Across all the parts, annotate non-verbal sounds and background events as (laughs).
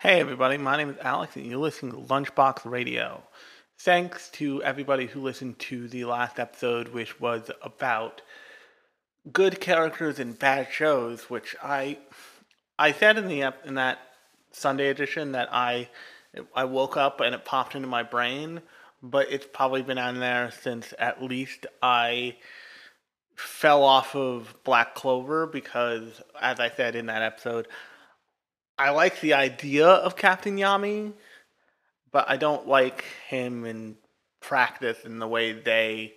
Hey, everybody, my name is Alex, and you're listening to Lunchbox Radio. Thanks to everybody who listened to the last episode, which was about good characters in bad shows, which I I said in the in that Sunday edition that I I woke up and it popped into my brain, but it's probably been on there since at least I fell off of Black Clover because, as I said in that episode, I like the idea of Captain Yami, but I don't like him in practice in the way they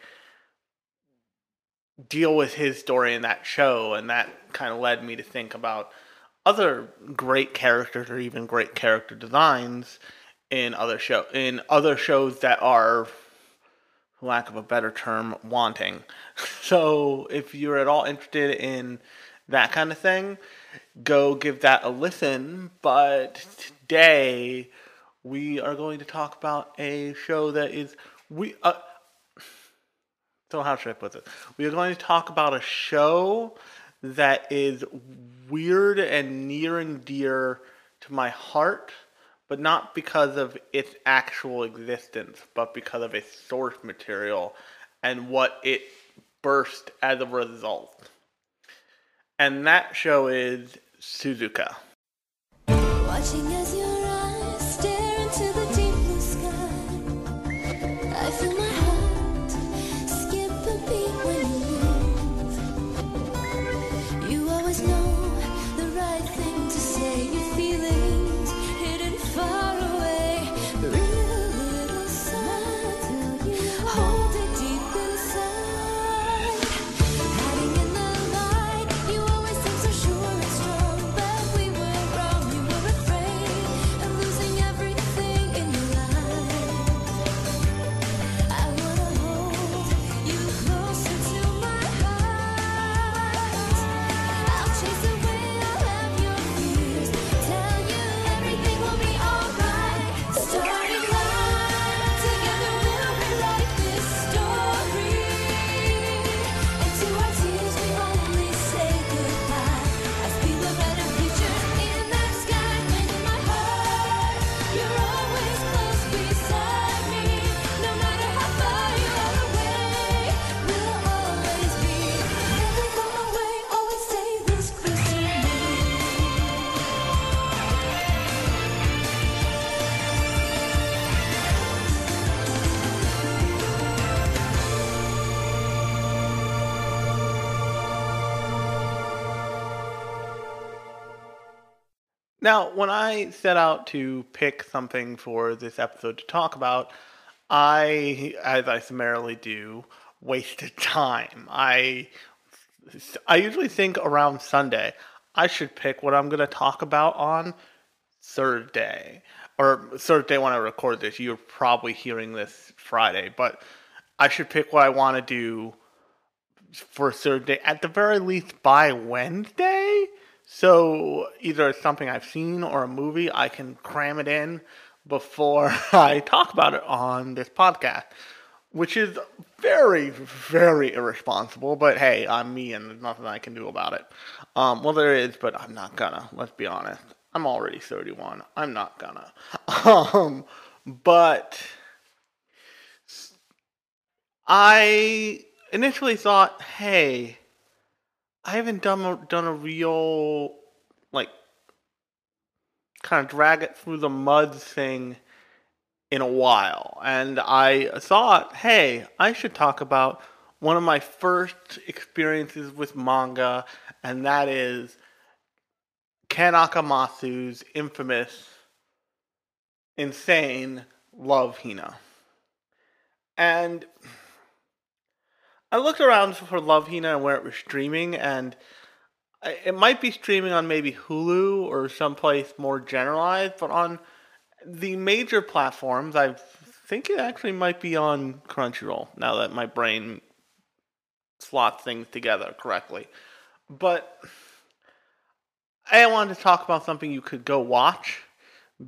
deal with his story in that show, and that kind of led me to think about other great characters or even great character designs in other show in other shows that are for lack of a better term wanting. (laughs) So if you're at all interested in that kind of thing go give that a listen but today we are going to talk about a show that is we uh, so how should I put this? We are going to talk about a show that is weird and near and dear to my heart, but not because of its actual existence, but because of its source material and what it burst as a result. And that show is Suzuka. Now, when I set out to pick something for this episode to talk about, I, as I summarily do, wasted (laughs) time. I, I usually think around Sunday, I should pick what I'm going to talk about on Thursday. Or Thursday when I record this. You're probably hearing this Friday, but I should pick what I want to do for Thursday at the very least by Wednesday. So either it's something I've seen or a movie, I can cram it in before (laughs) I talk about it on this podcast, which is very, very irresponsible. But hey, I'm me, and there's nothing I can do about it. Um, well, there is, but I'm not gonna. Let's be honest. I'm already 31. I'm not gonna. (laughs) Um, but I initially thought, hey, I haven't done a, done a real like kind of drag it through the mud thing in a while, and I thought, hey, I should talk about one of my first experiences with manga, and that is Ken Akamatsu's infamous, insane Love Hina. And I looked around for Love Hina and where it was streaming, and it might be streaming on maybe Hulu or someplace more generalized, but on the major platforms, I think it actually might be on Crunchyroll now that my brain slots things together correctly. But A, I wanted to talk about something you could go watch.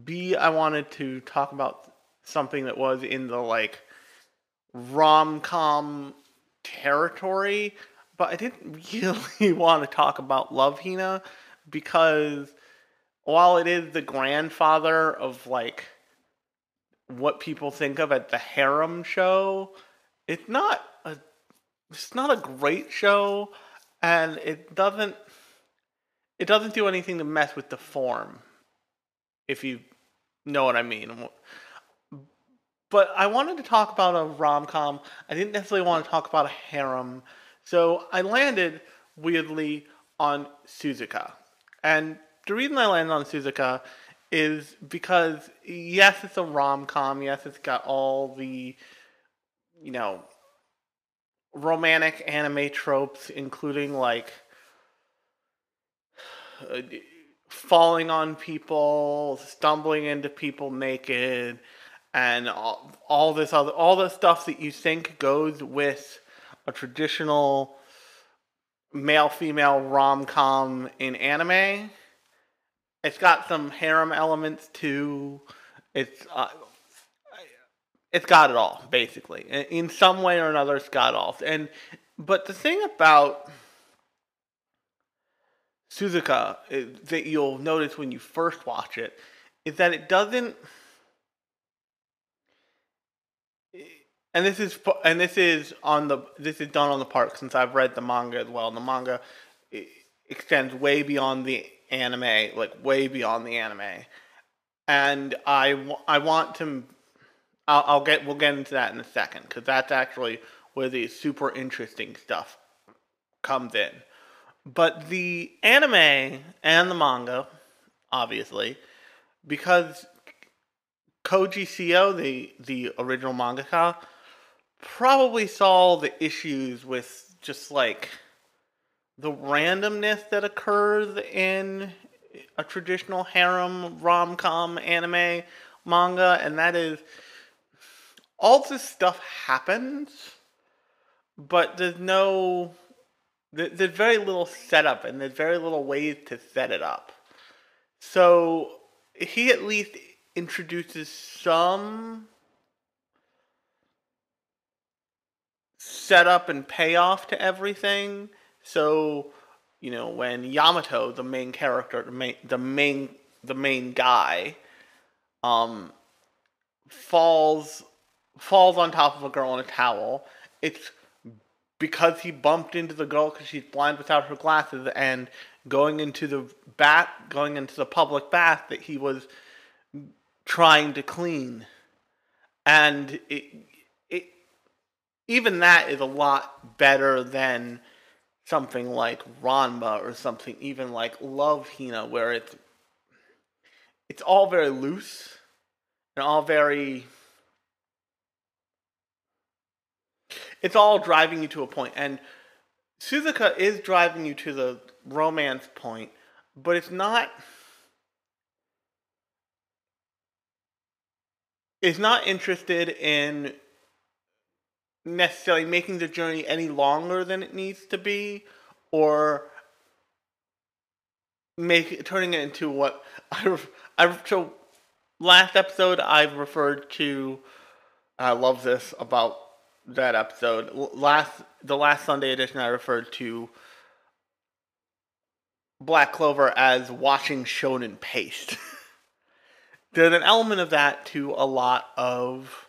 B, I wanted to talk about something that was in the like rom com territory, but I didn't really (laughs) want to talk about Love Hina because while it is the grandfather of like what people think of at the harem show, it's not a it's not a great show and it doesn't it doesn't do anything to mess with the form if you know what I mean. But I wanted to talk about a rom com. I didn't necessarily want to talk about a harem. So I landed weirdly on Suzuka. And the reason I landed on Suzuka is because yes, it's a rom com. Yes, it's got all the you know romantic anime tropes, including like uh, falling on people, stumbling into people naked, and all, all this other all the stuff that you think goes with a traditional male female rom com in anime. It's got some harem elements too. It's uh, it's got it all basically in some way or another. It's got it all. And but the thing about Suzuka that you'll notice when you first watch it is that it doesn't. And this is and this is on the this is done on the part since I've read the manga as well. And the manga extends way beyond the anime, like way beyond the anime. And I I want to I'll, I'll get we'll get into that in a second because that's actually where the super interesting stuff comes in. But the anime and the manga, obviously, because Koji Seo, the the original mangaka, probably saw the issues with just like the randomness that occurs in a traditional harem rom com anime manga, and that is all this stuff happens, but there's no there's very little setup and there's very little ways to set it up. So he at least introduces some setup and payoff to everything. So, you know, when Yamato, the main character, the main the main the main guy, um falls falls on top of a girl in a towel, it's because he bumped into the girl because she's blind without her glasses and going into the bath going into the public bath that he was trying to clean and it, it even that is a lot better than something like Ranma or something even like Love Hina where it's it's all very loose and all very it's all driving you to a point. And Suzuka is driving you to the romance point but it's not is not interested in necessarily making the journey any longer than it needs to be or make turning it into what (laughs) I I so last episode I've referred to I love this about that episode last the last Sunday edition I referred to Black Clover as watching shonen paste. (laughs) There's an element of that to a lot of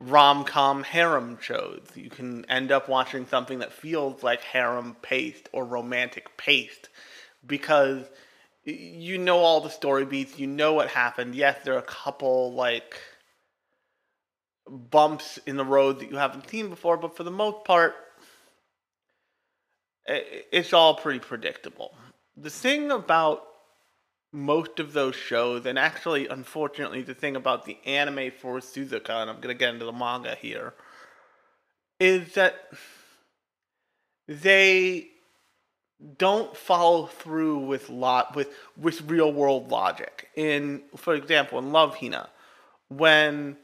rom com harem shows. You can end up watching something that feels like harem paste or romantic paste because you know all the story beats, you know what happened. Yes, there are a couple like bumps in the road that you haven't seen before, but for the most part, it's all pretty predictable. The thing about most of those shows, and actually, unfortunately, the thing about the anime for Suzuka, and I'm going to get into the manga here, is that they don't follow through with lot with with real world logic. In, for example, in Love Hina, when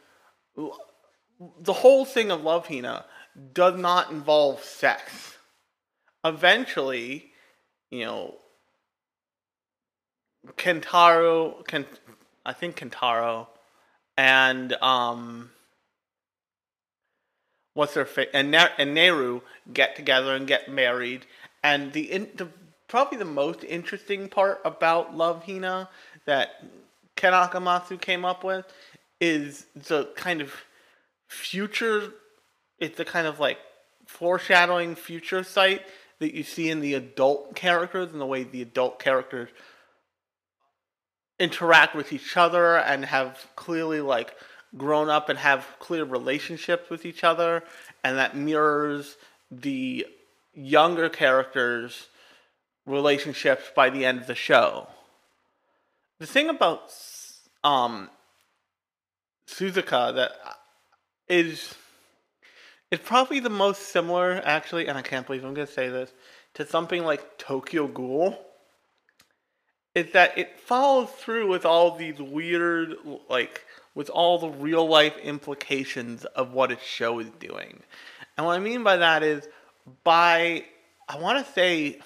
the whole thing of Love Hina does not involve sex. Eventually, you know, Kentaro, Kent, I think Kentaro, and um, what's their face, and, and Naru get together and get married, and the in, the probably the most interesting part about Love Hina that Ken Akamatsu came up with is the kind of future. It's the kind of like foreshadowing future sight that you see in the adult characters and the way the adult characters interact with each other and have clearly like grown up and have clear relationships with each other and that mirrors the younger characters relationships by the end of the show. The thing about um suzuka that is it's probably the most similar actually and i can't believe i'm going to say this to something like tokyo ghoul is that it follows through with all these weird like with all the real life implications of what its show is doing. And what i mean by that is by i want to say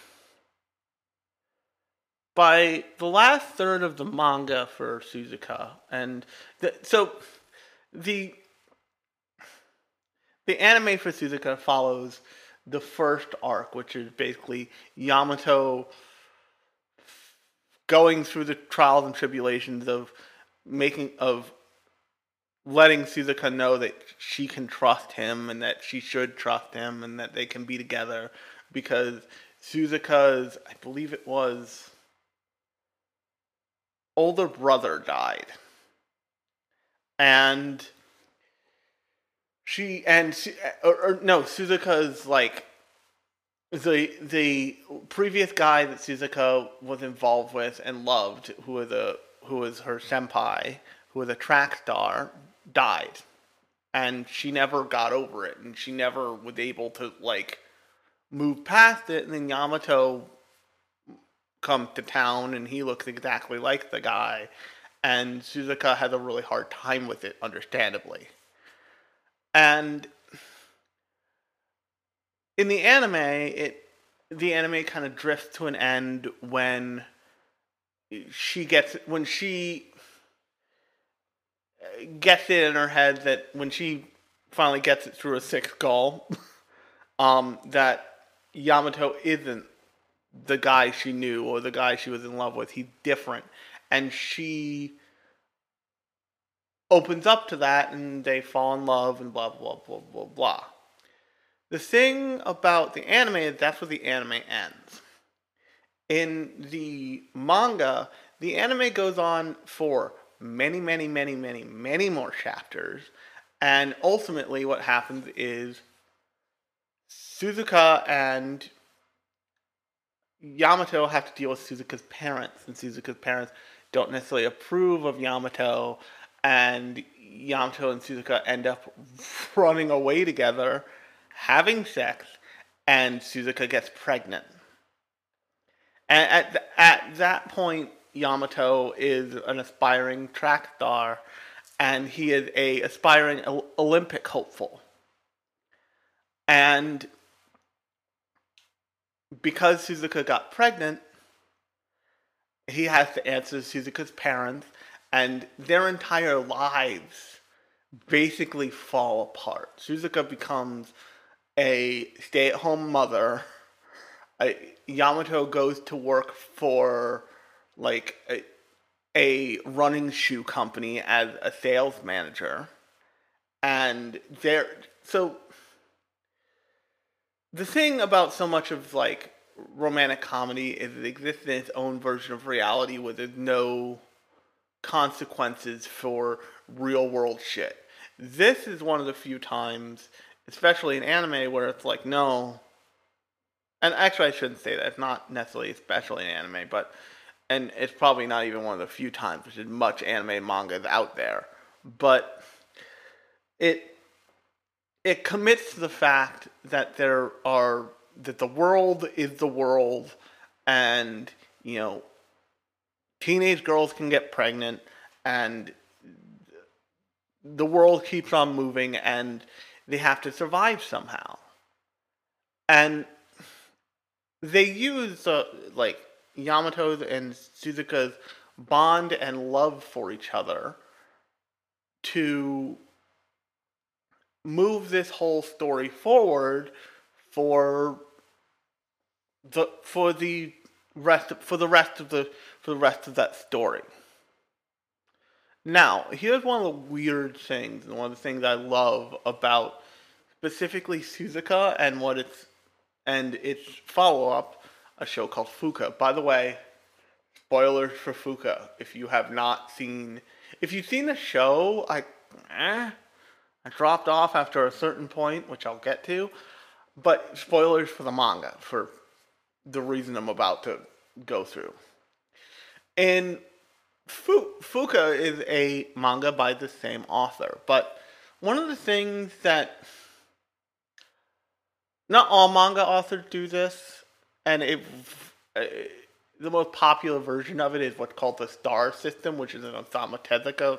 by the last third of the manga for suzuka and the, so the the anime for suzuka follows the first arc which is basically yamato going through the trials and tribulations of making of letting Suzuka know that she can trust him and that she should trust him and that they can be together because Suzuka's I believe it was older brother died. And she and Su- or, or no Suzuka's like the the previous guy that Suzuka was involved with and loved, who was a who was her senpai, who was a track star, died, and she never got over it, and she never was able to like move past it. And then Yamato comes to town, and he looks exactly like the guy, and Suzuka has a really hard time with it, understandably, and in the anime, it the anime kind of drifts to an end when she gets when she gets it in her head that when she finally gets it through a sixth skull, (laughs) um, that Yamato isn't the guy she knew or the guy she was in love with. He's different, and she opens up to that, and they fall in love, and blah blah blah blah blah. The thing about the anime is that's where the anime ends. In the manga, the anime goes on for many, many, many, many, many more chapters. And ultimately, what happens is Suzuka and Yamato have to deal with Suzuka's parents, and Suzuka's parents don't necessarily approve of Yamato, and Yamato and Suzuka end up (laughs) running away together having sex, and Suzuka gets pregnant. And at, th- at that point, Yamato is an aspiring track star, and he is a aspiring Ol- Olympic hopeful. And because Suzuka got pregnant, he has to answer Suzuka's parents, and their entire lives basically fall apart. Suzuka becomes a stay at home mother. Yamato goes to work for like a, a running shoe company as a sales manager. And there, so the thing about so much of like romantic comedy is it exists in its own version of reality where there's no consequences for real world shit. This is one of the few times especially in anime where it's like no and actually i shouldn't say that. It's not necessarily especially in anime but and it's probably not even one of the few times there's much anime manga out there. But it it commits to the fact that there are that the world is the world and you know teenage girls can get pregnant and the world keeps on moving and they have to survive somehow. And they use uh, like Yamato's and Suzuka's bond and love for each other to move this whole story forward for the for the rest for the rest of the for the rest of that story. Now, here's one of the weird things, and one of the things I love about specifically Suzuka and what it's and its follow up, a show called Fuka. By the way, spoilers for Fuka. If you have not seen, if you've seen the show, I, eh, I dropped off after a certain point, which I'll get to. But spoilers for the manga for the reason I'm about to go through. And Fuka is a manga by the same author, but one of the things that not all manga authors do this, and it, uh, the most popular version of it is what's called the star system, which is an Osamu Tezuka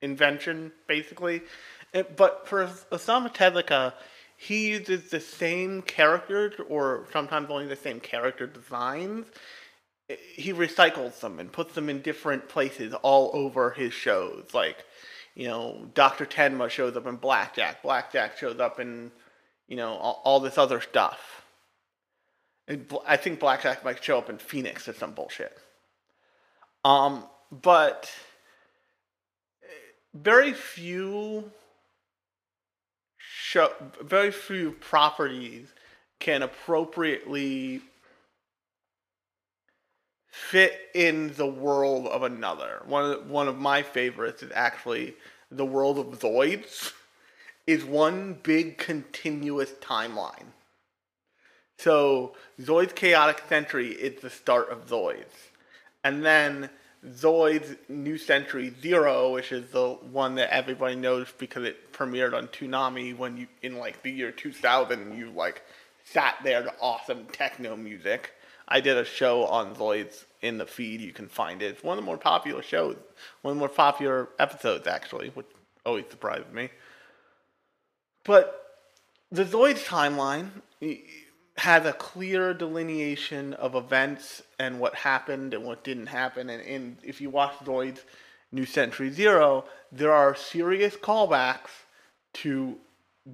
invention, basically. It- but for Osamu Tezuka, he uses the same characters, or sometimes only the same character designs. He recycles them and puts them in different places all over his shows. Like, you know, Dr. Tenma shows up in Blackjack. Blackjack shows up in, you know, all, all this other stuff. And I think Blackjack might show up in Phoenix or some bullshit. Um, but very few show, very few properties can appropriately fit in the world of another. One of one of my favorites is actually the world of Zoids. Is one big continuous timeline. So Zoid's Chaotic Century is the start of Zoids. And then Zoid's New Century Zero, which is the one that everybody knows because it premiered on Toonami when you in like the year 2000 you like sat there to awesome techno music. I did a show on Zoids in the feed. You can find it. It's one of the more popular shows, one of the more popular episodes actually, which always surprised me. But the Zoids timeline has a clear delineation of events and what happened and what didn't happen. And, and if you watch Zoids New Century Zero, there are serious callbacks to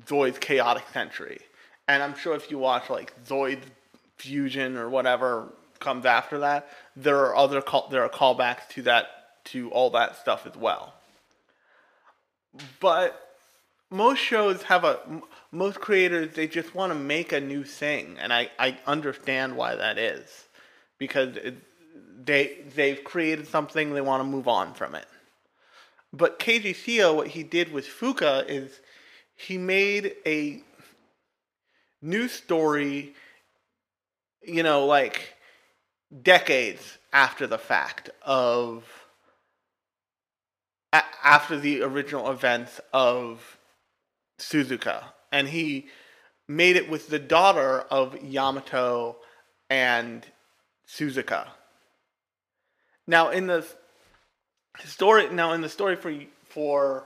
Zoid's Chaotic Century. And I'm sure if you watch like Zoid's Fusion or whatever comes after that, there are other call, there are callbacks to that to all that stuff as well. But most shows have a most creators they just want to make a new thing and i i understand why that is because it, they they've created something they want to move on from it but Seo, what he did with fuka is he made a new story you know like decades after the fact of a- after the original events of Suzuka, and he made it with the daughter of Yamato and Suzuka. Now in the story, now in the story for for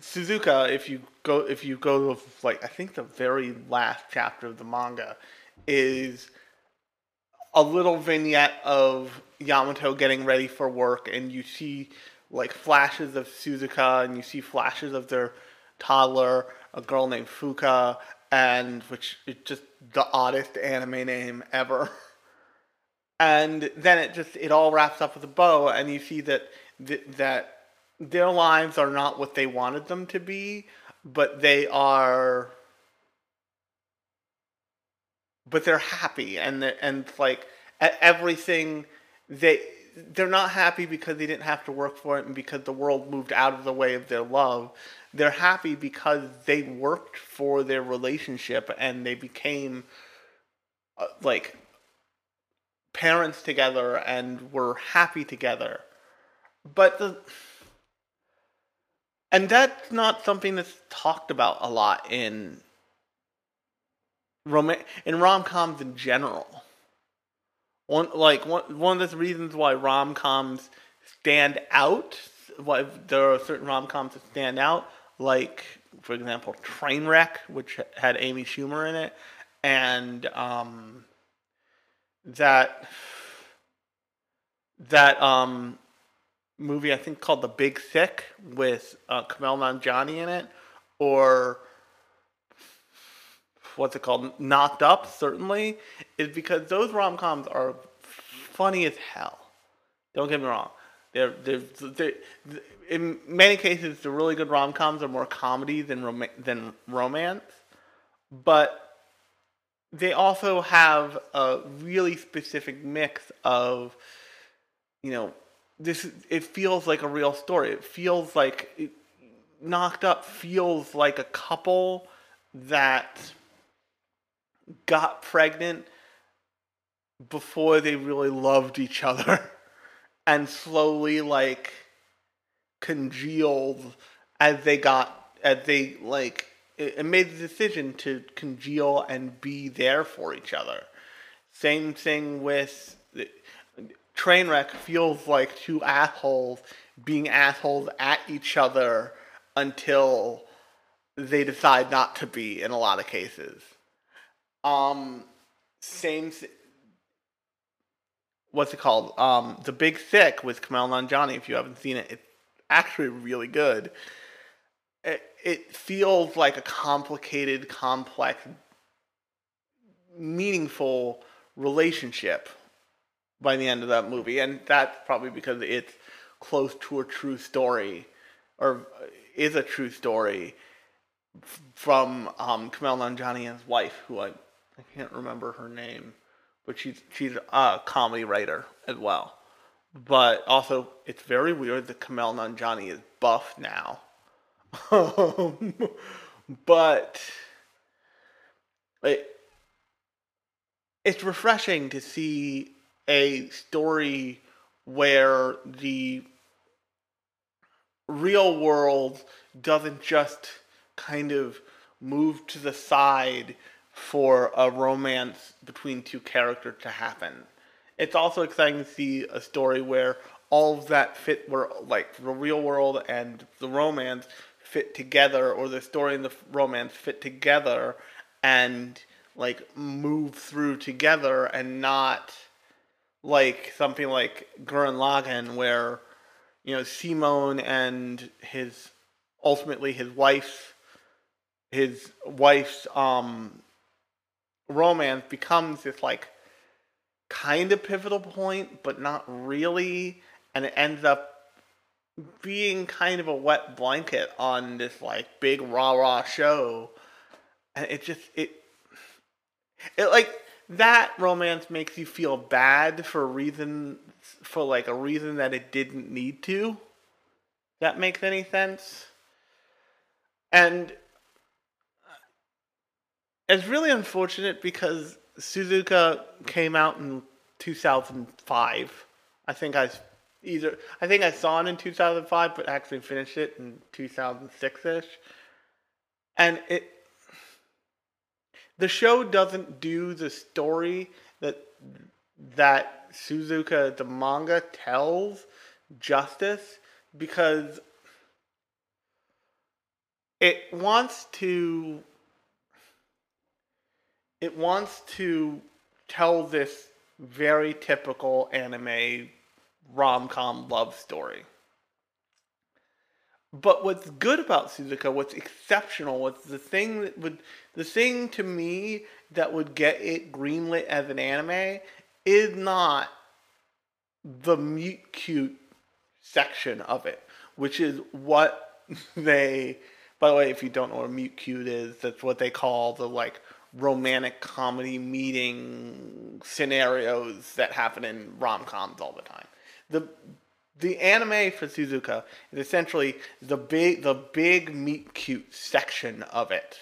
Suzuka, if you go if you go to like I think the very last chapter of the manga is a little vignette of Yamato getting ready for work, and you see like flashes of Suzuka, and you see flashes of their toddler, a girl named Fuka, and which is just the oddest anime name ever. And then it just it all wraps up with a bow, and you see that th- that their lives are not what they wanted them to be, but they are but they're happy and they're, and like everything they they're not happy because they didn't have to work for it and because the world moved out of the way of their love. They're happy because they worked for their relationship and they became uh, like parents together and were happy together. But the and that's not something that's talked about a lot in rom- in rom-coms in general. One like one one of the reasons why rom-coms stand out, why there are certain rom-coms that stand out, like for example Trainwreck, which had Amy Schumer in it, and um, that that um, movie I think called The Big Sick with uh, Kamel Nanjiani in it, or what's it called, Knocked Up, certainly, is because those rom coms are funny as hell. Don't get me wrong. They're, they're, they're, in many cases, the really good rom coms are more comedy than rom- than romance, but they also have a really specific mix of, you know, this. It feels like a real story. It feels like it, knocked up feels like a couple that got pregnant before they really loved each other (laughs) and slowly like congealed as they got as they like it made the decision to congeal and be there for each other. Same thing with trainwreck feels like two assholes being assholes at each other until they decide not to be in a lot of cases um same th- what's it called? Um, The Big Sick with Kamal Nanjiani. If you haven't seen it, it's actually really good. It, it feels like a complicated, complex, meaningful relationship by the end of that movie, and that's probably because it's close to a true story, or is a true story from um, Kamal Nanjiani and his wife, who I I can't remember her name but she's she's a comedy writer as well. But also, it's very weird that Kamal Nanjiani is buff now. (laughs) but it, it's refreshing to see a story where the real world doesn't just kind of move to the side for a romance between two characters to happen. It's also exciting to see a story where all of that fit where like the real world and the romance fit together or the story and the romance fit together and like move through together and not like something like Gurren Lagann where you know Simon and his ultimately his wife's his wife's um romance becomes this like kind of pivotal point, but not really, and it ends up being kind of a wet blanket on this like big rah rah show, and it just it it like that romance makes you feel bad for a reason for like a reason that it didn't need to. That makes any sense? And it's really unfortunate because Suzuka came out in 2005. I think I either I think I saw it in 2005, but actually finished it in 2006 ish. And it the show doesn't do the story that that Suzuka the manga tells justice because it wants to it wants to tell this very typical anime rom com love story. But what's good about Suzuka, what's exceptional, what's the thing that would, the thing to me that would get it greenlit as an anime is not the meet cute section of it, which is what (laughs) they, by the way, if you don't know what meet cute is, that's what they call the like romantic comedy meeting scenarios that happen in rom coms all the time. The the anime for Suzuka is essentially the big the big meet cute section of it.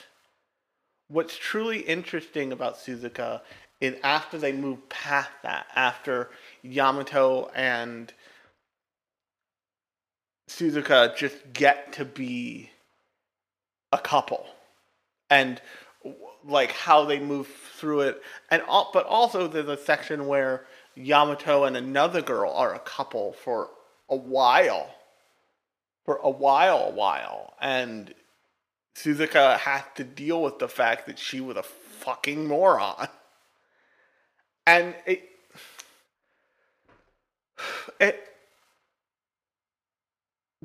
What's truly interesting about Suzuka is after they move past that, after Yamato and Suzuka just get to be a couple. And like how they move through it, and all, but also there's a section where Yamato and another girl are a couple for a while, for a while, a while, and Suzuka has to deal with the fact that she was a fucking moron, and it, it.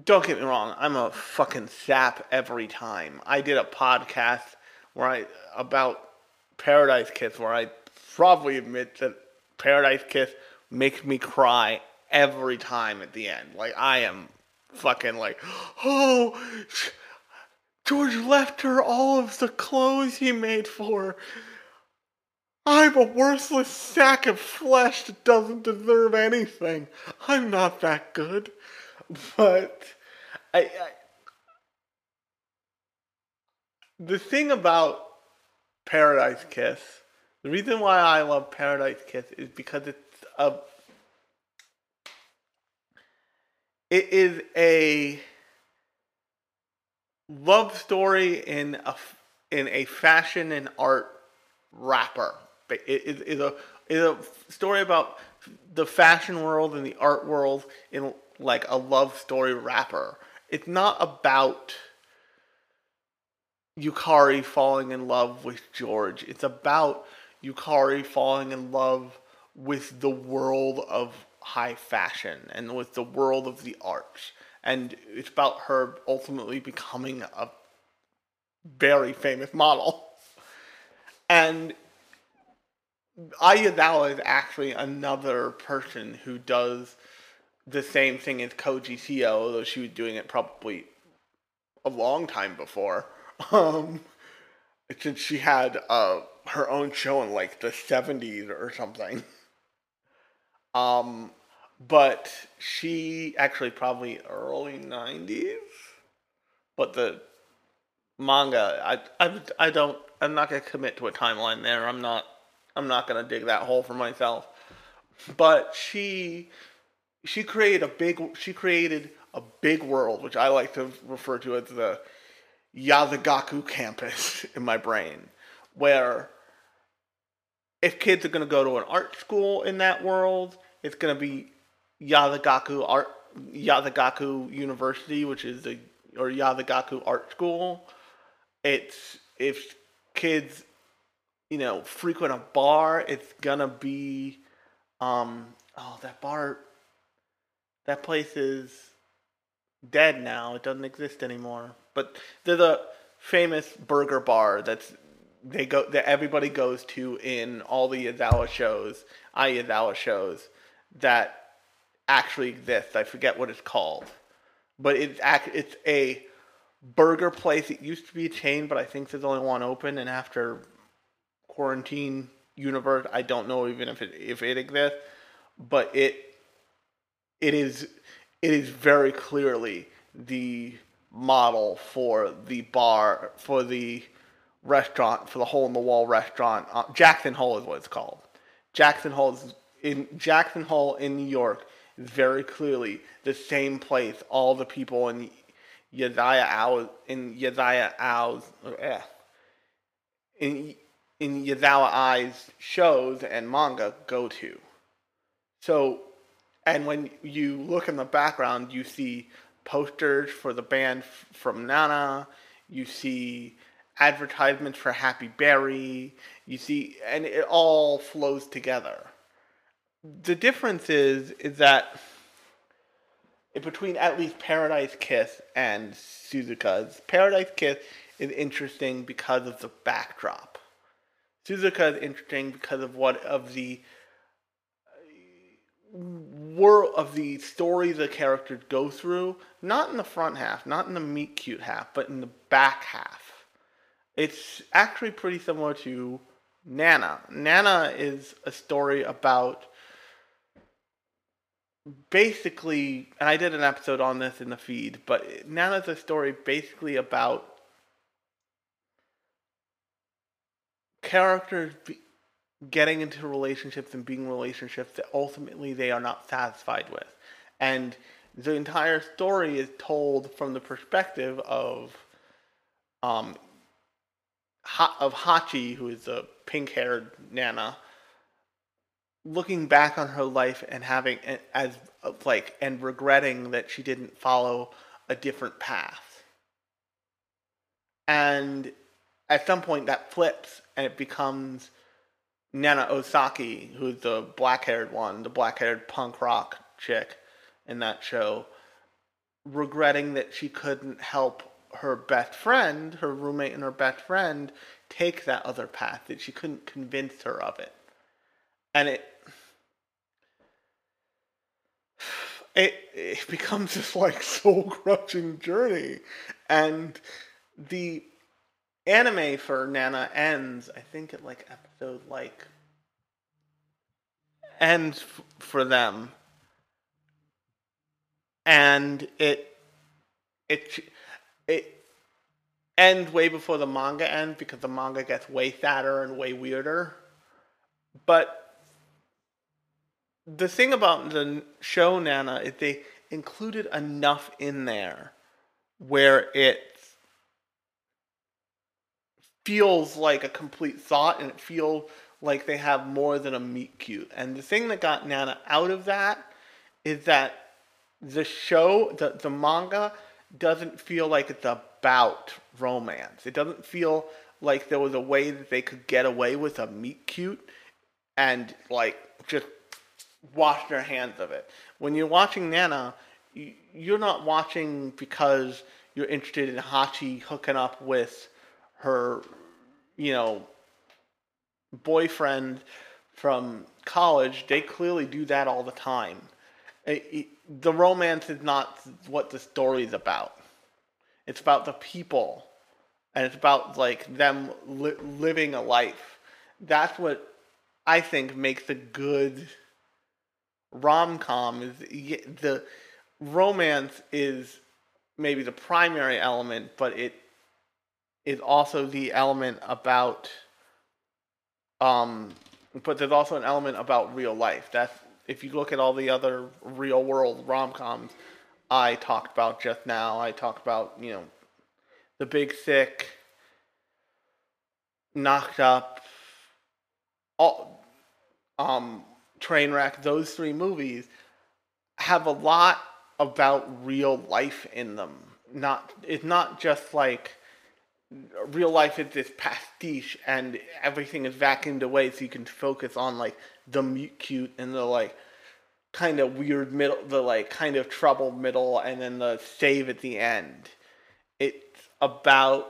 Don't get me wrong, I'm a fucking sap every time. I did a podcast where I about Paradise Kiss, where I probably admit that Paradise Kiss makes me cry every time at the end. Like I am fucking like, oh, George left her all of the clothes he made for her. I'm a worthless sack of flesh that doesn't deserve anything. I'm not that good. But I, I the thing about Paradise Kiss, the reason why I love Paradise Kiss is because it's a it is a love story in a in a fashion and art wrapper. It is it, a is a story about the fashion world and the art world in like a love story wrapper. It's not about Yukari falling in love with George. It's about Yukari falling in love with the world of high fashion and with the world of the arts. And it's about her ultimately becoming a very famous model. And Ai Yazawa is actually another person who does the same thing as Koji Seo, although she was doing it probably a long time before. Um, since she had uh, her own show in like the 70s or something. Um, but she actually probably early 90s. But the manga, I, I, I don't, I'm not gonna commit to a timeline there. I'm not, I'm not gonna dig that hole for myself. But she, she created a big, she created a big world, which I like to refer to as the Yazagaku campus (laughs) in my brain, where if kids are going to go to an art school in that world, it's going to be Yazagaku Art Yazagaku University, which is the or Yazagaku Art School. It's if kids, you know, frequent a bar, it's gonna be, um, oh, that bar, that place is dead now. It doesn't exist anymore. But there's a famous burger bar that's they go that everybody goes to in all the Yazawa shows, I Yazawa shows that actually exists. I forget what it's called, but it's act it's a burger place. It used to be a chain, but I think there's only one open. And after quarantine universe, I don't know even if it if it exists, but it it is it is very clearly the model for the bar for the restaurant for the hole in the wall restaurant. Uh, Jackson Hole is what it's called. Jackson Hole is in Jackson Hole in New York is very clearly the same place all the people in Yaziya Ao in Yaziya Ao's eh, in in Yazawa Ai's shows and manga go to. So, and when you look in the background, you see posters for the band from Nana. You see advertisements for Happy Berry. You see, and it all flows together. The difference is is that between at least Paradise Kiss and Suzuka's, Paradise Kiss is interesting because of the backdrop. Suzuka is interesting because of what of the world of the story the characters go through, not in the front half, not in the meet cute half, but in the back half. It's actually pretty similar to Nana. Nana is a story about basically, and I did an episode on this in the feed, but Nana's a story basically about characters be, getting into relationships and being in relationships that ultimately they are not satisfied with. And the entire story is told from the perspective of um ha- of Hachi, who is a pink-haired Nana, looking back on her life and having as like and regretting that she didn't follow a different path. And at some point that flips and it becomes Nana Osaki, who's the black haired one, the black haired punk rock chick in that show, regretting that she couldn't help her best friend, her roommate and her best friend, take that other path that she couldn't convince her of it, and it (sighs) it it becomes this like (laughs) soul crushing journey, and the anime for Nana ends. I think at like episode like ends f- for them, and it it it ends way before the manga ends because the manga gets way sadder and way weirder. But the thing about the show Nana is they included enough in there where it feels like a complete thought and it feels like they have more than a meet cute. And the thing that got Nana out of that is that the show, the, the manga, doesn't feel like it's about romance. It doesn't feel like there was a way that they could get away with a meet cute and like just wash their hands of it. When you're watching Nana, you, you're not watching because you're interested in Hachi hooking up with her, you know, boyfriend from college. They clearly do that all the time. It- it- the romance is not what the story is about. It's about the people, and it's about like them li- living a life. That's what I think makes a good rom com. Is the romance is maybe the primary element, but it is also the element about. Um, but there's also an element about real life. That's if you look at all the other real world rom coms I talked about just now. I talked about you know, the Big Sick, Knocked Up, all, um, Trainwreck. Those three movies have a lot about real life in them. Not it's not just like real life is this pastiche and everything is vacuumed away so you can focus on like the meet cute and the like kind of weird middle the like kind of trouble middle and then the save at the end. It's about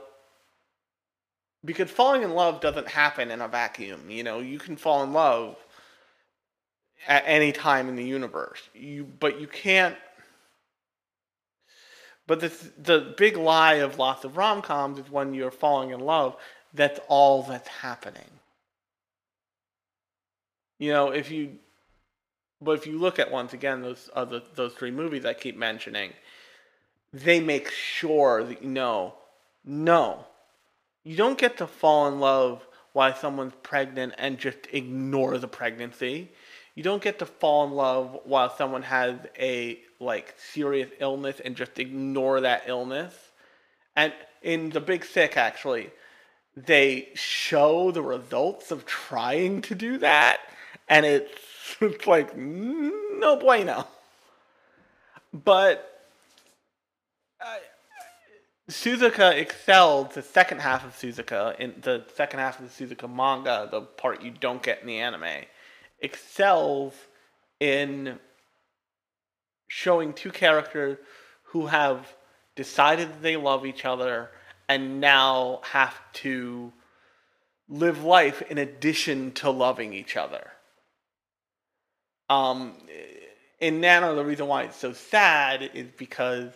because falling in love doesn't happen in a vacuum you know? You can fall in love at any time in the universe. You but you can't but the the big lie of lots of rom coms is when you're falling in love, that's all that's happening. You know, if you, but if you look at once again those other those three movies I keep mentioning, they make sure that you know, no, you don't get to fall in love while someone's pregnant and just ignore the pregnancy. You don't get to fall in love while someone has a like serious illness and just ignore that illness. And in The Big Sick, actually, they show the results of trying to do that, and it's, (laughs) it's like no bueno. But uh, Suzuka excelled the second half of Suzuka in the second half of the Suzuka manga, the part you don't get in the anime, excels in showing two characters who have decided that they love each other and now have to live life in addition to loving each other. Um, in Nana, the reason why it's so sad is because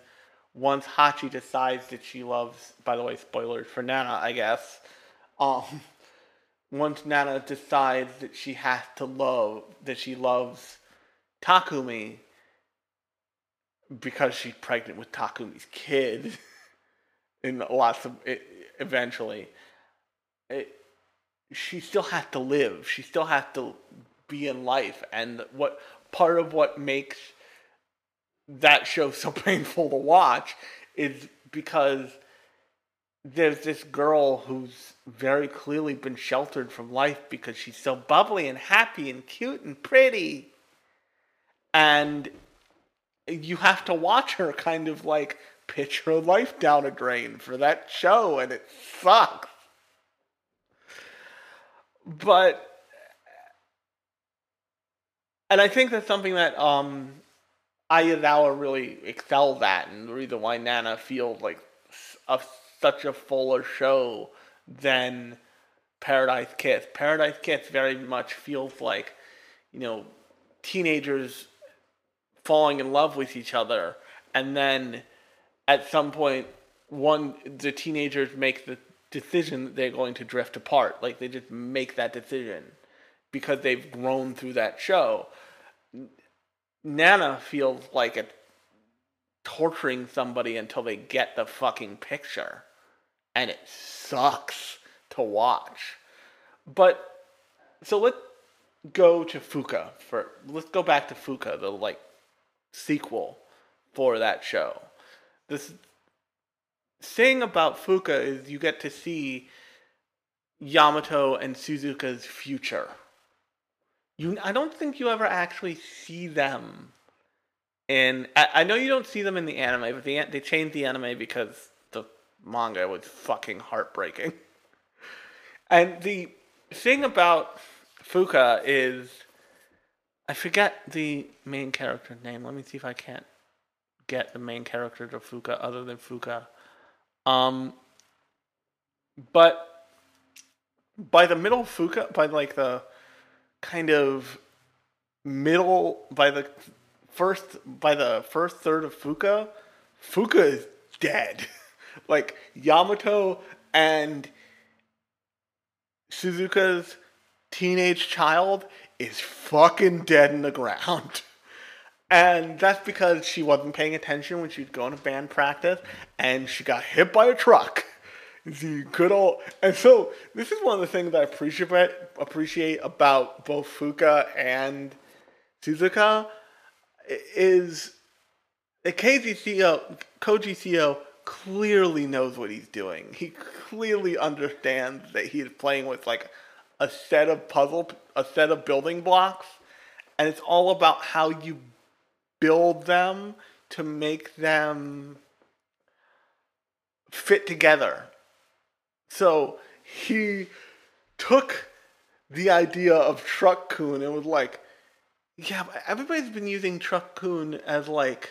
once Hachi decides that she loves, by the way, spoilers for Nana, I guess. Um, (laughs) once Nana decides that she has to love, that she loves Takumi because she's pregnant with Takumi's kid, (laughs) and lots of it, eventually, it, she still has to live. She still has to be in life, and what part of what makes that show so (laughs) painful to watch is because there's this girl who's very clearly been sheltered from life because she's so bubbly and happy and cute and pretty. And you have to watch her kind of like pitch her life down a drain for that show, and it sucks. But, and I think that's something that um, Ai Yazawa really excels at, and the reason why Nana feels like a such a fuller show than Paradise Kiss. Paradise Kiss very much feels like, you know, teenagers falling in love with each other. And then at some point one the teenagers make the decision that they're going to drift apart. Like they just make that decision because they've grown through that show. Nana feels like it's torturing somebody until they get the fucking picture. And it sucks to watch. But so let's go to fuka for let's go back to fuka the like sequel for that show. This thing about Fuka is you get to see Yamato and Suzuka's future. You, I don't think you ever actually see them. In I, I know you don't see them in the anime, but the, they changed the anime because the manga was fucking heartbreaking. (laughs) And the thing about Fuka is I forget the main character's name. Let me see if I can't get the main character to Fuka other than Fuka. Um, but by the middle Fuka, by like the kind of middle, by the first, by the first third of Fuka, Fuka is dead. (laughs) like Yamato and Suzuka's teenage child is fucking dead in the ground. And that's because she wasn't paying attention when she was going to band practice and she got hit by a truck. The good old and so this is one of the things that I appreciate appreciate about both Fuka and Suzuka is the Koji Seo Koji Seo clearly knows what he's doing. He clearly understands that he's playing with like a set of puzzle a set of building blocks and it's all about how you build them to make them fit together. So he took the idea of Truck Kun and was like, yeah, everybody's been using Truck Kun as like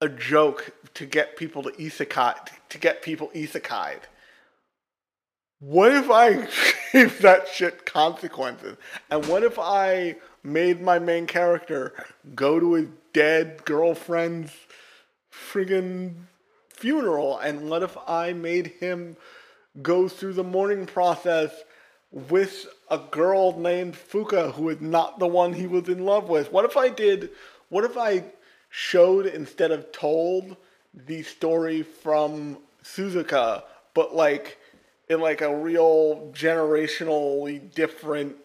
a joke to get people to isekai, to get people isekai'd. What if I (laughs) gave that shit consequences? And what if I made my main character go to his dead girlfriend's friggin' funeral? And what if I made him go through the mourning process with a girl named Fuka who is not the one he was in love with? What if I did, what if I showed instead of told the story from Suzuka, but like in like a real generationally different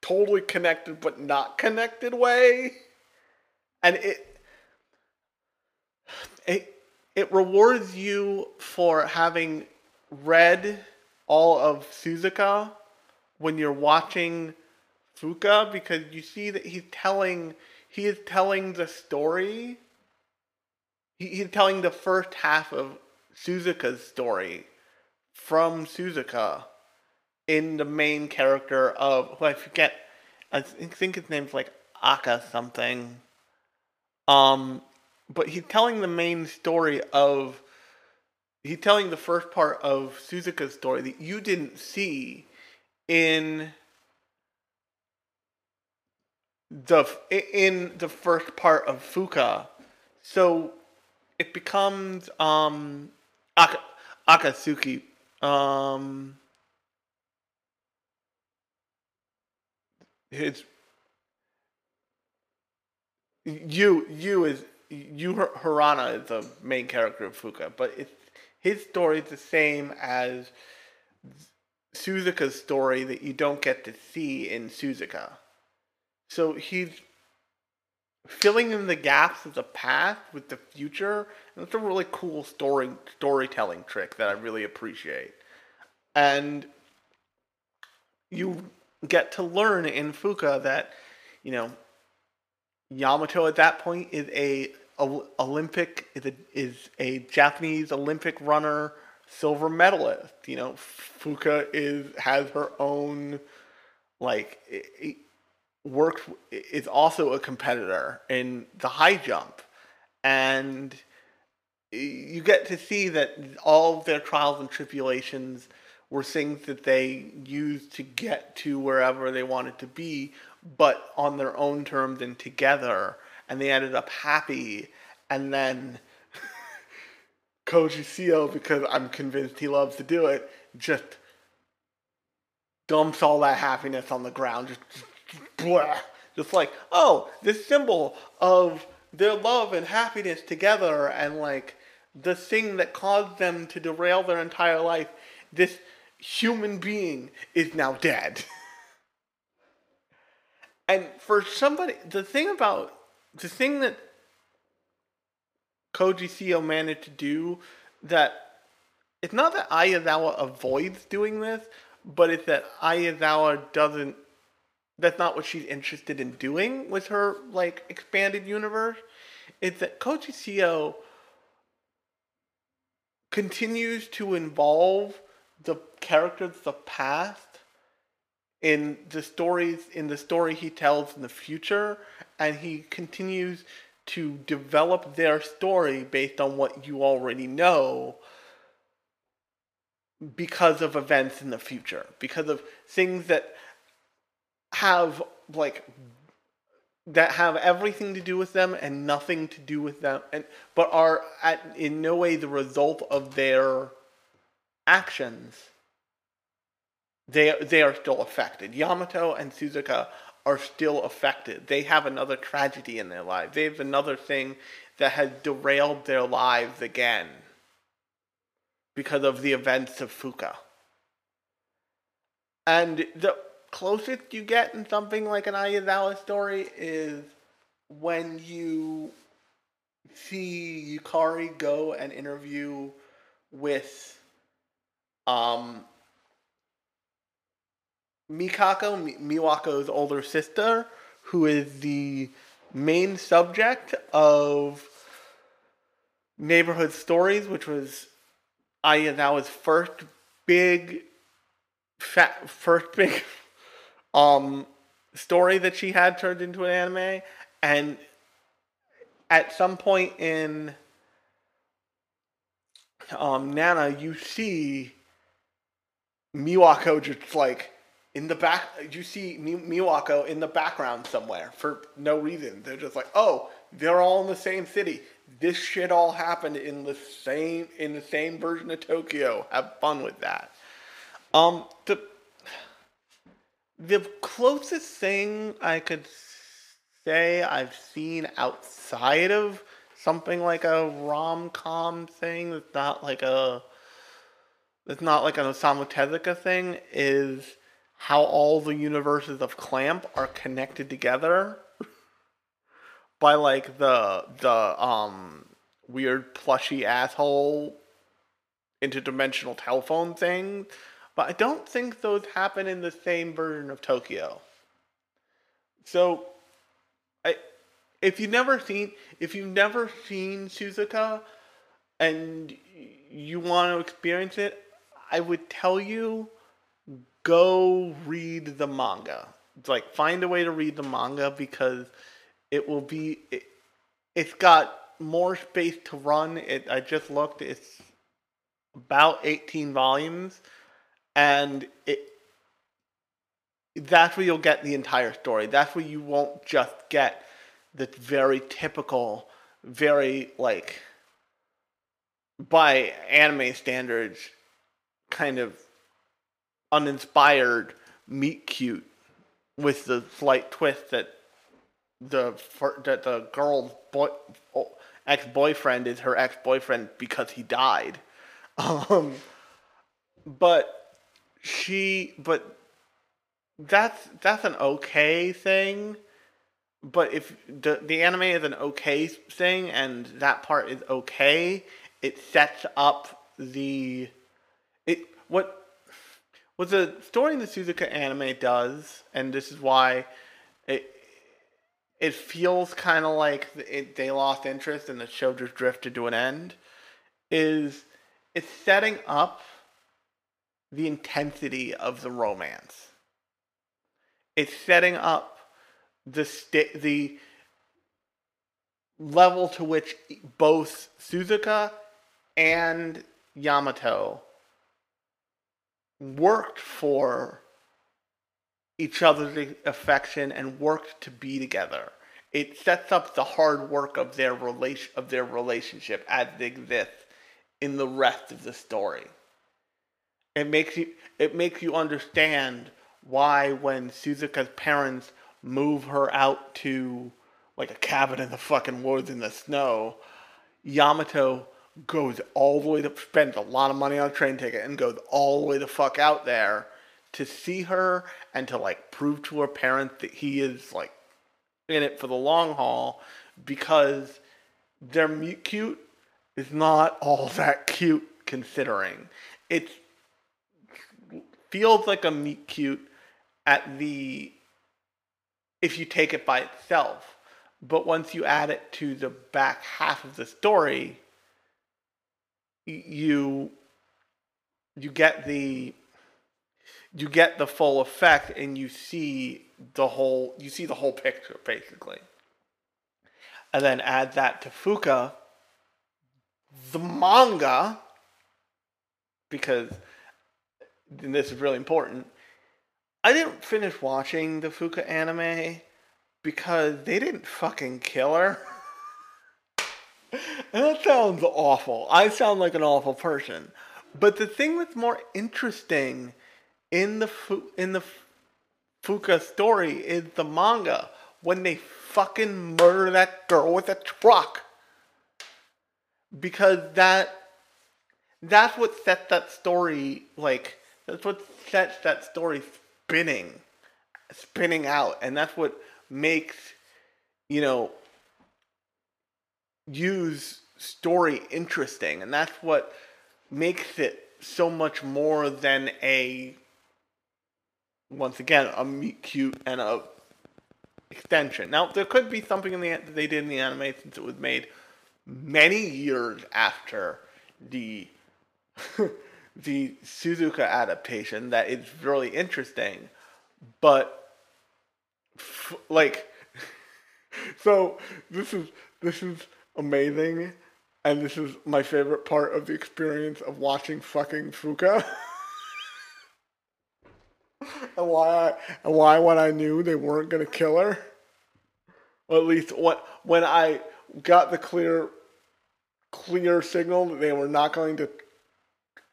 totally connected but not connected way. And it it it rewards you for having read all of Suzuka when you're watching Fuka because you see that he's telling he is telling the story. He, he's telling the first half of Suzuka's story from Suzuka in the main character of who I forget. I think his name's like Aka something. Um, but he's telling the main story of. He's telling the first part of Suzuka's story that you didn't see in the in the first part of Fuka. So it becomes um Aka, Akatsuki um it's you you is you Haruna is the main character of Fuka, but it's his story is the same as Suzuka's story that you don't get to see in Suzuka. So he's filling in the gaps of the past with the future, and a really cool story storytelling trick that I really appreciate. And you get to learn in Fuka that, you know, Yamato at that point is a, a Olympic is a, is a Japanese Olympic runner, silver medalist. You know, Fuka is has her own like works is also a competitor in the high jump, and you get to see that all their trials and tribulations were things that they used to get to wherever they wanted to be, but on their own terms and together, and they ended up happy. And then (laughs) Koji Seo, because I'm convinced he loves to do it, just dumps all that happiness on the ground, just blah. Just like, oh, this symbol of their love and happiness together, and like the thing that caused them to derail their entire life, this human being is now dead. (laughs) and for somebody, the thing about the thing that Koji Seo managed to do that it's not that Ai Yazawa avoids doing this, but it's that Ai Yazawa doesn't that's not what she's interested in doing with her like expanded universe. It's that Koji Seo continues to involve the characters of the past in the stories in the story he tells in the future and he continues to develop their story based on what you already know because of events in the future because of things that have like that have everything to do with them and nothing to do with them and but are at in no way the result of their actions. They they are still affected. Yamato and suzuka are still affected. They have another tragedy in their lives they have another thing that has derailed their lives again because of the events of fuka and the closest you get in something like an Ai Yazawa story is when you see Yukari go and interview with um Mikako, Mi- Miwako's older sister, who is the main subject of Neighborhood Stories, which was Ai Yazawa's first big, fat, first big um, story that she had turned into an anime, and at some point in um, Nana, you see Miwako just like in the back. You see Mi- Miwako in the background somewhere for no reason. They're just like, oh, they're all in the same city. This shit all happened in the same in the same version of Tokyo. Have fun with that. Um, the the closest thing I could say I've seen outside of something like a rom com thing that's not like a that's not like an Osamu Tezuka thing is how all the universes of Clamp are connected together by like the the um weird plushy asshole interdimensional telephone thing but I don't think those happen in the same version of Tokyo. So, I, if you've never seen if you've never seen Suzuka and you want to experience it, I would tell you go read the manga. It's like find a way to read the manga because it will be it, it's got more space to run. It I just looked, it's about 18 volumes and it that's where you'll get the entire story. That's where you won't just get the very typical, very like by anime standards, kind of uninspired meet cute with the slight twist that the that the girl's boy ex boyfriend is her ex boyfriend because he died. (laughs) Um, but she but that's that's an okay thing but if the the anime is an okay thing and that part is okay it sets up the it what what the story in the Suzuka anime does and this is why it it feels kind of like it, they lost interest and the show just drifted to an end is it's setting up the intensity of the romance. It's setting up the sta- the level to which both Suzuka and Yamato worked for each other's affection and worked to be together. It sets up the hard work of their relation of their relationship as it exists in the rest of the story. It makes you it makes you understand why when Suzuka's parents move her out to like a cabin in the fucking woods in the snow, Yamato goes all the way to spends a lot of money on a train ticket and goes all the way the fuck out there to see her and to like prove to her parents that he is like in it for the long haul because their meet cute is not all that cute considering. It feels like a meet cute at the if you take it by itself but once you add it to the back half of the story you you get the you get the full effect and you see the whole you see the whole picture basically. And then add that to fuka. The manga because and this is really important i didn't finish watching the fuka anime because they didn't fucking kill her. (laughs) And that sounds awful. I sound like an awful person. But the thing that's more interesting in the Fu- in the Fuka story is the manga. When they fucking murder that girl with a truck. Because that that's what set that story like that's what sets that story spinning spinning out and that's what makes you know use story interesting and that's what makes it so much more than a once again a meet cute and a extension. Now there could be something in the that they did in the anime since it was made many years after the (laughs) the Suzuka adaptation that is really interesting, but f- like (laughs) so this is this is amazing and this is my favorite part of the experience of watching fucking Fuka. (laughs) and why I, and why when I knew they weren't gonna kill her, or at least what when I got the clear clear signal that they were not going to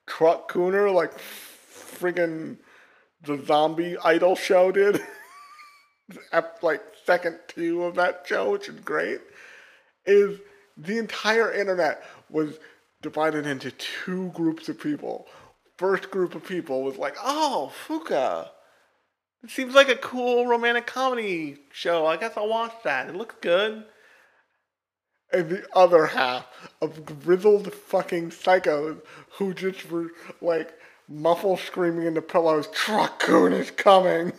truck Cooner like friggin' the zombie idol show did. (laughs) Like second two of that show, which is great, is the entire internet was divided into two groups of people. First group of people was like, "Oh, Fuka, it seems like a cool romantic comedy show. I guess I'll watch that. It looks good." And the other half of grizzled fucking psychos who just were like muffled screaming in the pillows, Truck Kun is coming.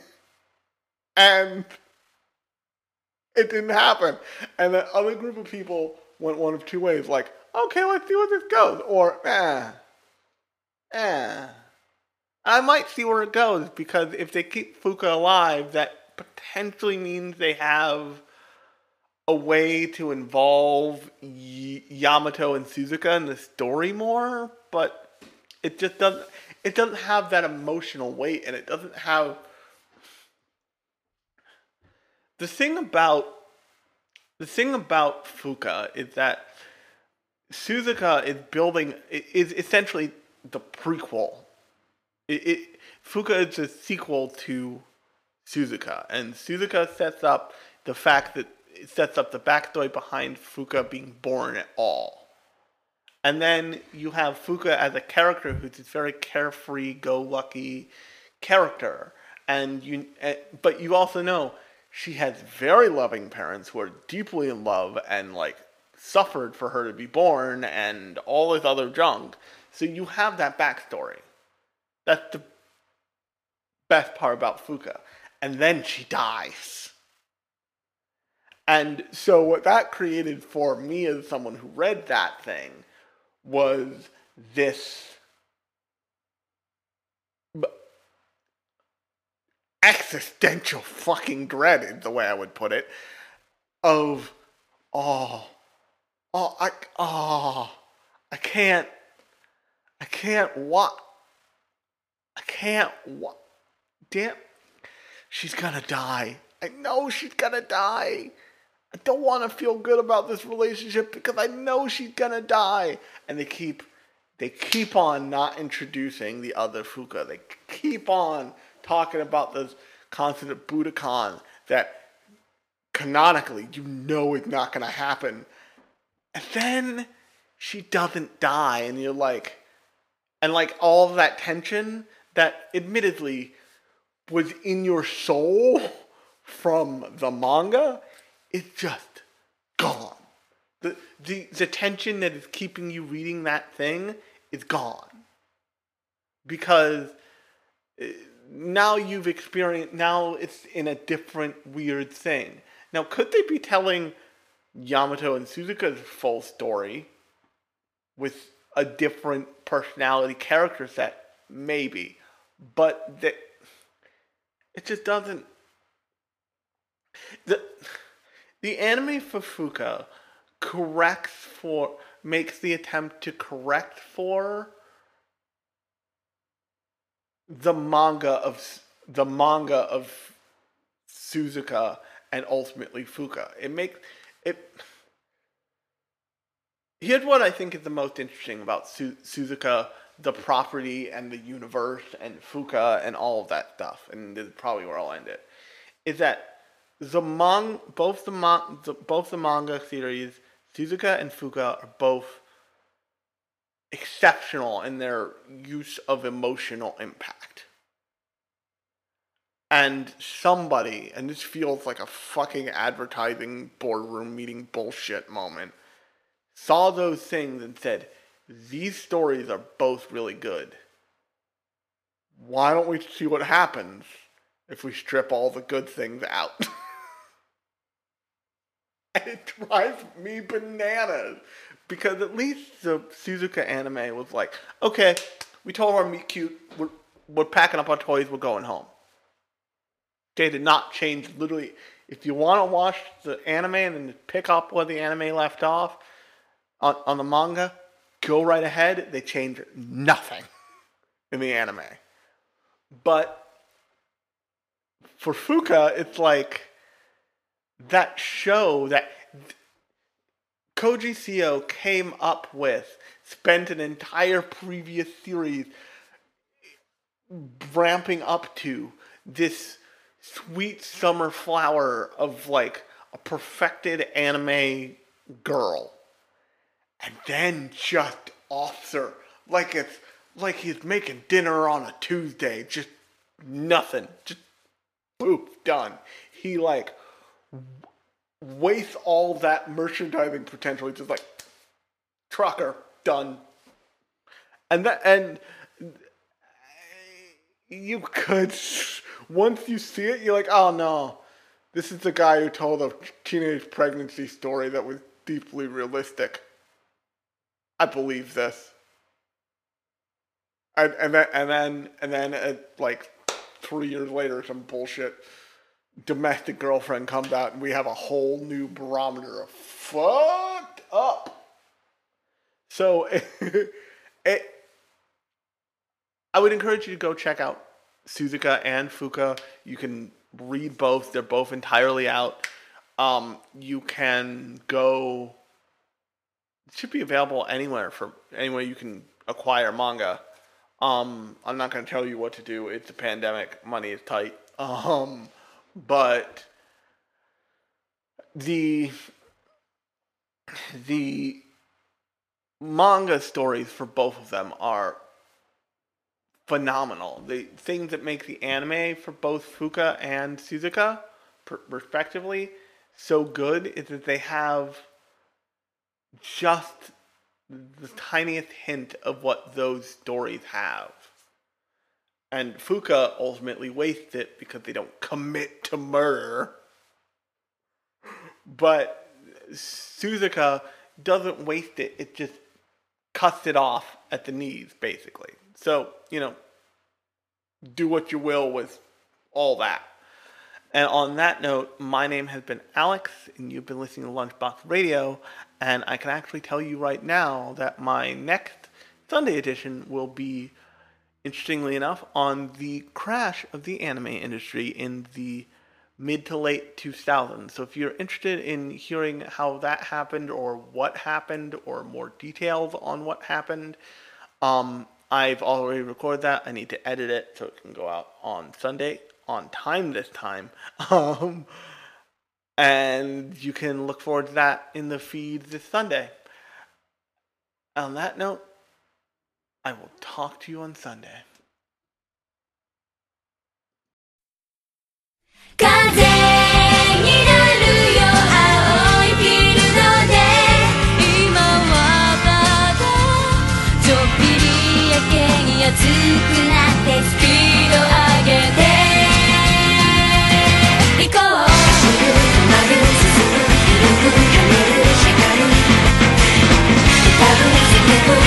And it didn't happen. And the other group of people went one of two ways, like, okay, let's see where this goes. Or, eh, eh. I might see where it goes because if they keep Fuka alive, that potentially means they have a way to involve y- Yamato and Suzuka in the story more, but it just doesn't. It doesn't have that emotional weight, and it doesn't have the thing about the thing about Fuka is that Suzuka is building is essentially the prequel. It, it Fuka is a sequel to Suzuka, and Suzuka sets up the fact that it sets up the backstory behind Fuka being born at all. And then you have Fuka as a character who's this very carefree, go-lucky character, and you, eh, but you also know she has very loving parents who are deeply in love and like suffered for her to be born and all this other junk. So you have that backstory. That's the best part about Fuka. And then she dies. And so what that created for me as someone who read that thing was this existential fucking dread is the way I would put it of oh oh I oh I can't. I can't what? I can't what? Damn. She's gonna die. I know she's gonna die. I don't want to feel good about this relationship because I know she's gonna die. And they keep, they keep on not introducing the other Fuka. They keep on talking about this concept of Budokan that canonically you know is not gonna happen. And then she doesn't die, and you're like, and like all that tension that admittedly was in your soul from the manga is just gone. The, the, the tension that is keeping you reading that thing is gone. Because uh, now you've experienced, now it's in a different weird thing. Now, could they be telling Yamato and Suzuka's full story with a different personality character set? Maybe. But that it just doesn't the the anime for Fuka corrects for makes the attempt to correct for the manga of the manga of Suzuka and ultimately Fuka. It makes it. Here's what I think is the most interesting about Su- Suzuka, the property and the universe and Fuka and all of that stuff, and this is probably where I'll end it. Is that the mang both the, man- the both the manga series Suzuka and Fuka are both exceptional in their use of emotional impact. And somebody, and this feels like a fucking advertising boardroom meeting bullshit moment, saw those things and said, These stories are both really good. Why don't we see what happens if we strip all the good things out? (laughs) it drives me bananas because at least the Suzuka anime was like, okay, we told our meet cute, we're, we're packing up our toys, we're going home. They did not change literally. If you want to watch the anime and then pick up where the anime left off on, on the manga, go right ahead. They changed nothing in the anime. But for Fuka, it's like that show that Koji Seo came up with, spent an entire previous series ramping up to this sweet summer flower of like a perfected anime girl. And then just offs her like it's like he's making dinner on a Tuesday. Just nothing. Just poof, done. He like waste all that merchandising potential. He's just like trucker done, and that and you could once you see it, you're like, oh no, this is the guy who told a teenage pregnancy story that was deeply realistic. I believe this. And and then and then and then uh, like three years later, some bullshit domestic girlfriend comes out, and we have a whole new barometer of fucked up. So (laughs) it, I would encourage you to go check out Suzuka and Fuka. You can read both; they're both entirely out. Um, you can go. It should be available anywhere for anywhere you can acquire manga. Um, I'm not going to tell you what to do. It's a pandemic. Money is tight. (laughs) Um, but the the manga stories for both of them are phenomenal. The things that make the anime for both Fuka and Suzuka, per- respectively, so good is that they have just the tiniest hint of what those stories have. And Fuka ultimately wastes it because they don't commit to murder. But Suzuka doesn't waste it, it just cuts it off at the knees, basically. So, you know, do what you will with all that. And on that note, my name has been Alex, and you've been listening to Lunchbox Radio. And I can actually tell you right now that my next Sunday edition will be, interestingly enough, on the crash of the anime industry in the mid to late 2000s. So if you're interested in hearing how that happened or what happened or more details on what happened, um, I've already recorded that. I need to edit it so it can go out on Sunday on time this time. (laughs) Um, and you can look forward to that in the feed this Sunday. On that note, I will talk to you on Sunday. 風になる熱くなってスピード上げて「たぶん